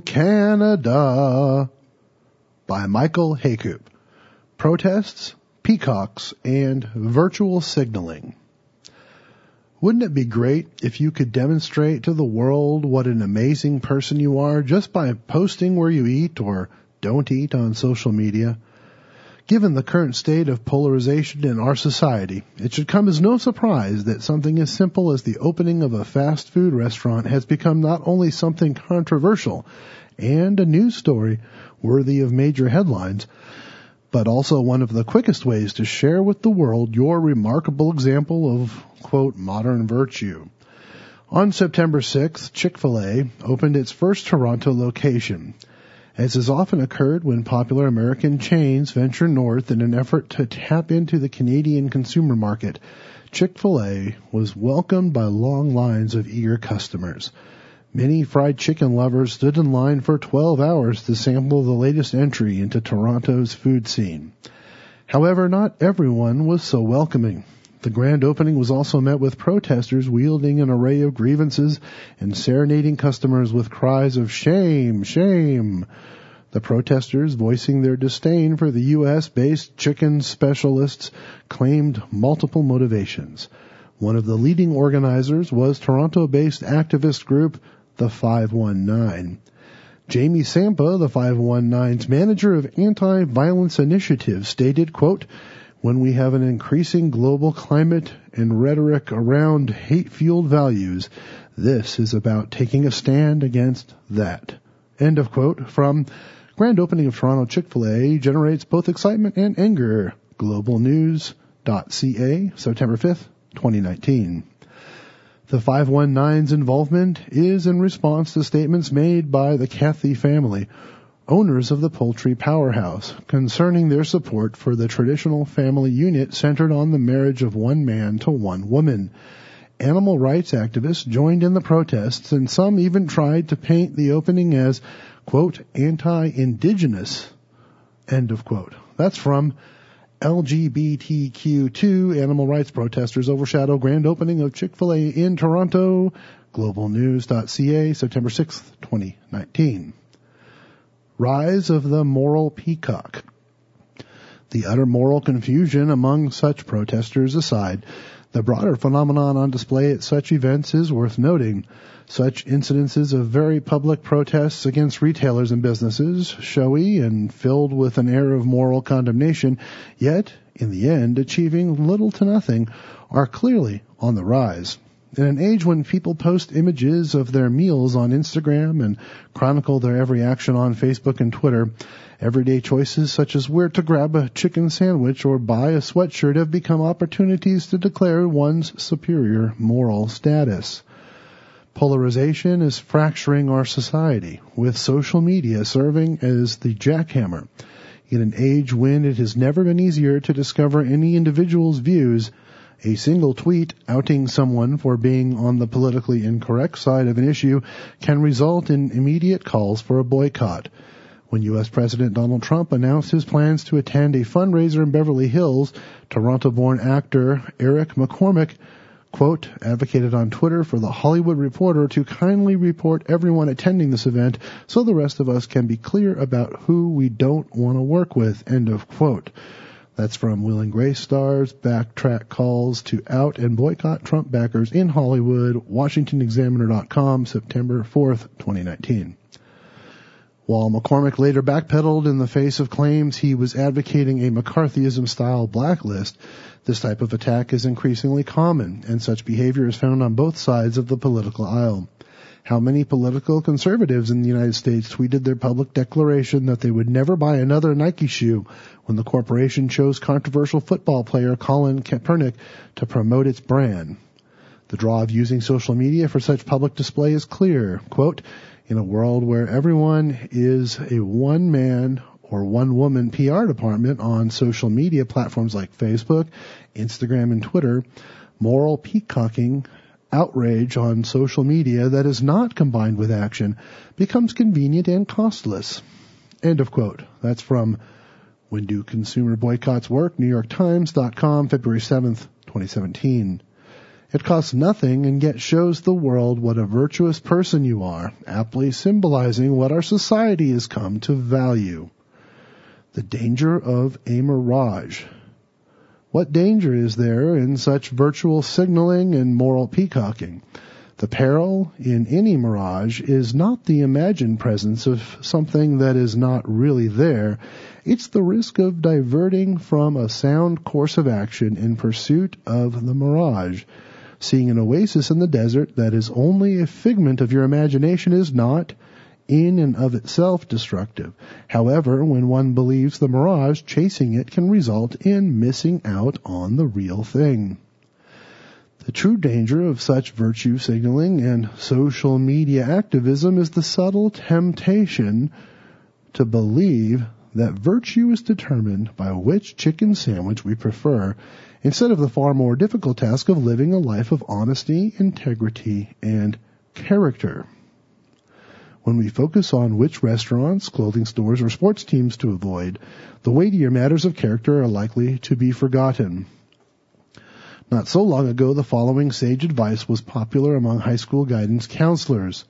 Canada by Michael Heykoop. Protests, peacocks, and virtual signaling. Wouldn't it be great if you could demonstrate to the world what an amazing person you are just by posting where you eat or don't eat on social media? Given the current state of polarization in our society, it should come as no surprise that something as simple as the opening of a fast food restaurant has become not only something controversial and a news story worthy of major headlines, but also one of the quickest ways to share with the world your remarkable example of, quote, modern virtue. On September 6th, Chick-fil-A opened its first Toronto location. As has often occurred when popular American chains venture north in an effort to tap into the Canadian consumer market, Chick-fil-A was welcomed by long lines of eager customers. Many fried chicken lovers stood in line for 12 hours to sample the latest entry into Toronto's food scene. However, not everyone was so welcoming. The grand opening was also met with protesters wielding an array of grievances and serenading customers with cries of shame, shame. The protesters, voicing their disdain for the U.S. based chicken specialists, claimed multiple motivations. One of the leading organizers was Toronto based activist group the 519. Jamie Sampa, the 519's manager of anti-violence initiatives, stated, quote, when we have an increasing global climate and rhetoric around hate-fueled values, this is about taking a stand against that. End of quote from Grand opening of Toronto Chick-fil-A generates both excitement and anger. Globalnews.ca, September 5th, 2019. The 519's involvement is in response to statements made by the Cathy family, owners of the poultry powerhouse, concerning their support for the traditional family unit centered on the marriage of one man to one woman. Animal rights activists joined in the protests, and some even tried to paint the opening as, quote, anti-indigenous, end of quote. That's from LGBTQ2 animal rights protesters overshadow grand opening of Chick-fil-A in Toronto. Globalnews.ca, September 6th, 2019. Rise of the Moral Peacock. The utter moral confusion among such protesters aside, the broader phenomenon on display at such events is worth noting. Such incidences of very public protests against retailers and businesses, showy and filled with an air of moral condemnation, yet, in the end, achieving little to nothing, are clearly on the rise. In an age when people post images of their meals on Instagram and chronicle their every action on Facebook and Twitter, everyday choices such as where to grab a chicken sandwich or buy a sweatshirt have become opportunities to declare one's superior moral status. Polarization is fracturing our society, with social media serving as the jackhammer. In an age when it has never been easier to discover any individual's views, a single tweet outing someone for being on the politically incorrect side of an issue can result in immediate calls for a boycott. When U.S. President Donald Trump announced his plans to attend a fundraiser in Beverly Hills, Toronto-born actor Eric McCormack quote, advocated on Twitter for the Hollywood Reporter to kindly report everyone attending this event so the rest of us can be clear about who we don't want to work with, end of quote. That's from Will and Grace stars, backtrack calls to out and boycott Trump backers in Hollywood, WashingtonExaminer.com, September 4th, 2019. While McCormack later backpedaled in the face of claims he was advocating a McCarthyism style blacklist, this type of attack is increasingly common, and such behavior is found on both sides of the political aisle how many political conservatives in the United States tweeted their public declaration that they would never buy another Nike shoe when the corporation chose controversial football player Colin Kaepernick to promote its brand. The draw of using social media for such public display is clear. Quote, in a world where everyone is a one man or one woman PR department on social media platforms like Facebook, Instagram, and Twitter, moral peacocking outrage on social media that is not combined with action becomes convenient and costless. End of quote. That's from When Do Consumer Boycotts Work? NewYorkTimes.com, February 7th, 2017. It costs nothing and yet shows the world what a virtuous person you are, aptly symbolizing what our society has come to value. The danger of a mirage. What danger is there in such virtual signaling and moral peacocking? The peril in any mirage is not the imagined presence of something that is not really there. It's the risk of diverting from a sound course of action in pursuit of the mirage. Seeing an oasis in the desert that is only a figment of your imagination is not, in and of itself, destructive. However, when one believes the mirage, chasing it can result in missing out on the real thing. The true danger of such virtue signaling and social media activism is the subtle temptation to believe that virtue is determined by which chicken sandwich we prefer instead of the far more difficult task of living a life of honesty, integrity, and character. When we focus on which restaurants, clothing stores, or sports teams to avoid, the weightier matters of character are likely to be forgotten. Not so long ago, the following sage advice was popular among high school guidance counselors.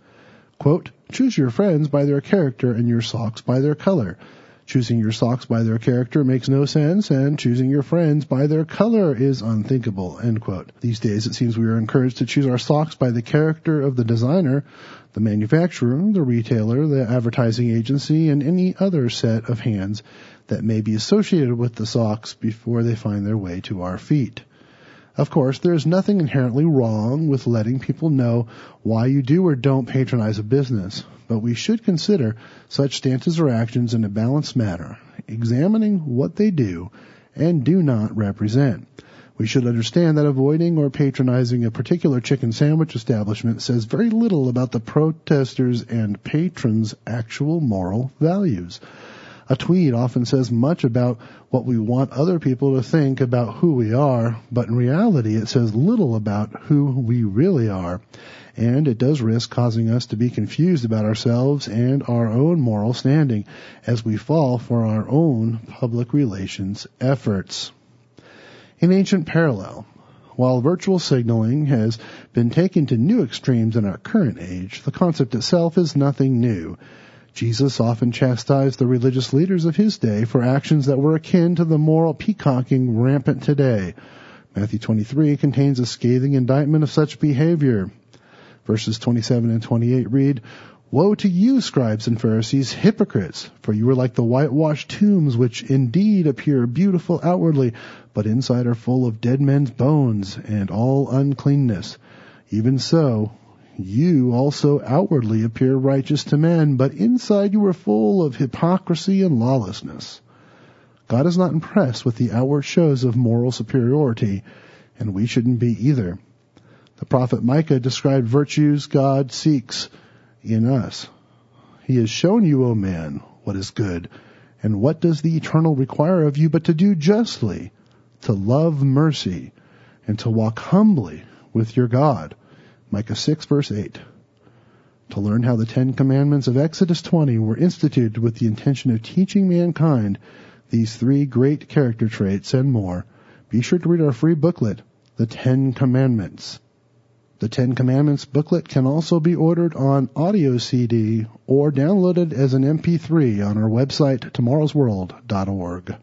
Quote, choose your friends by their character and your socks by their color. Choosing your socks by their character makes no sense, and choosing your friends by their color is unthinkable. End quote. These days, it seems we are encouraged to choose our socks by the character of the designer, the manufacturer, the retailer, the advertising agency, and any other set of hands that may be associated with the socks before they find their way to our feet. Of course, there is nothing inherently wrong with letting people know why you do or don't patronize a business, but we should consider such stances or actions in a balanced manner, examining what they do and do not represent. We should understand that avoiding or patronizing a particular chicken sandwich establishment says very little about the protesters' and patrons' actual moral values. A tweet often says much about what we want other people to think about who we are, but in reality it says little about who we really are. And it does risk causing us to be confused about ourselves and our own moral standing as we fall for our own public relations efforts. In ancient parallel, while virtual signaling has been taken to new extremes in our current age, the concept itself is nothing new. Jesus often chastised the religious leaders of his day for actions that were akin to the moral peacocking rampant today. Matthew 23 contains a scathing indictment of such behavior. Verses 27 and 28 read, Woe to you, scribes and Pharisees, hypocrites! For you are like the whitewashed tombs, which indeed appear beautiful outwardly, but inside are full of dead men's bones and all uncleanness. Even so, you also outwardly appear righteous to men, but inside you are full of hypocrisy and lawlessness. God is not impressed with the outward shows of moral superiority, and we shouldn't be either. The prophet Micah described virtues God seeks in us. He has shown you, O man, what is good, and what does the eternal require of you but to do justly, to love mercy, and to walk humbly with your God Micah 6 verse 8. To learn how the Ten Commandments of Exodus 20 were instituted with the intention of teaching mankind these three great character traits and more, be sure to read our free booklet, The Ten Commandments. The Ten Commandments booklet can also be ordered on audio CD or downloaded as an MP3 on our website, tomorrowsworld.org.